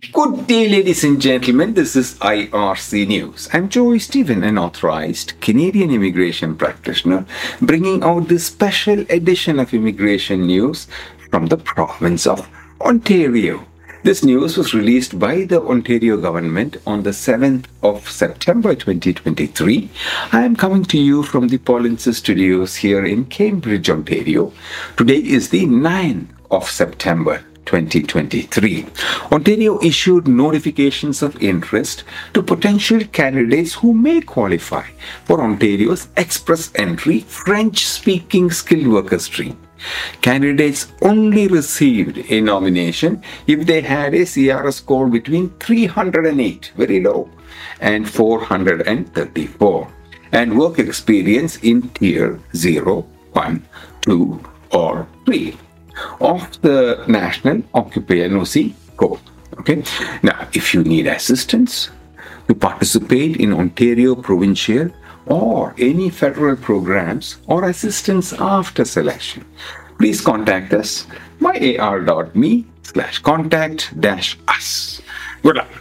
Good day, ladies and gentlemen. This is IRC News. I'm Joy Stephen, an authorized Canadian immigration practitioner, bringing out this special edition of immigration news from the province of Ontario. This news was released by the Ontario government on the 7th of September 2023. I am coming to you from the Polinsys Studios here in Cambridge, Ontario. Today is the 9th of September 2023. Ontario issued notifications of interest to potential candidates who may qualify for Ontario's Express Entry French speaking skilled worker stream. Candidates only received a nomination if they had a CRS score between 308, very low, and 434, and work experience in TEER 0, 1, 2, or 3 of the National Occupier NOC Code. Okay. Now, if you need assistance to participate in Ontario provincial or any federal programs or assistance after selection, please contact us myar.me slash contact dash us. Good luck.